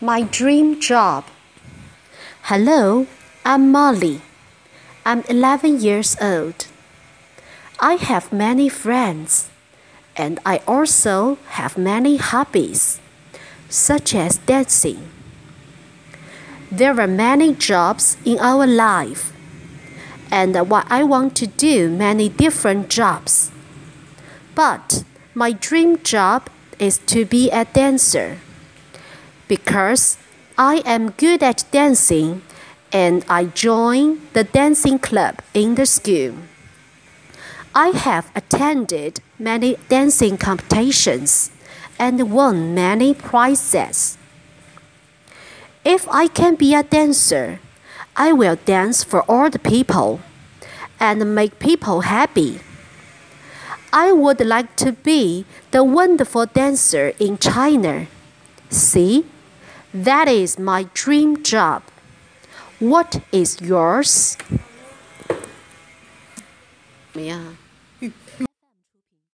My dream job. Hello, I'm Molly. I'm 11 years old. I have many friends, and I also have many hobbies, such as dancing. There are many jobs in our life, and what I want to do many different jobs. But my dream job is to be a dancer because I am good at dancing and I joined the dancing club in the school. I have attended many dancing competitions and won many prizes. If I can be a dancer, I will dance for all the people and make people happy. I would like to be the wonderful dancer in China. See? That is my dream job. What is yours? 怎么样？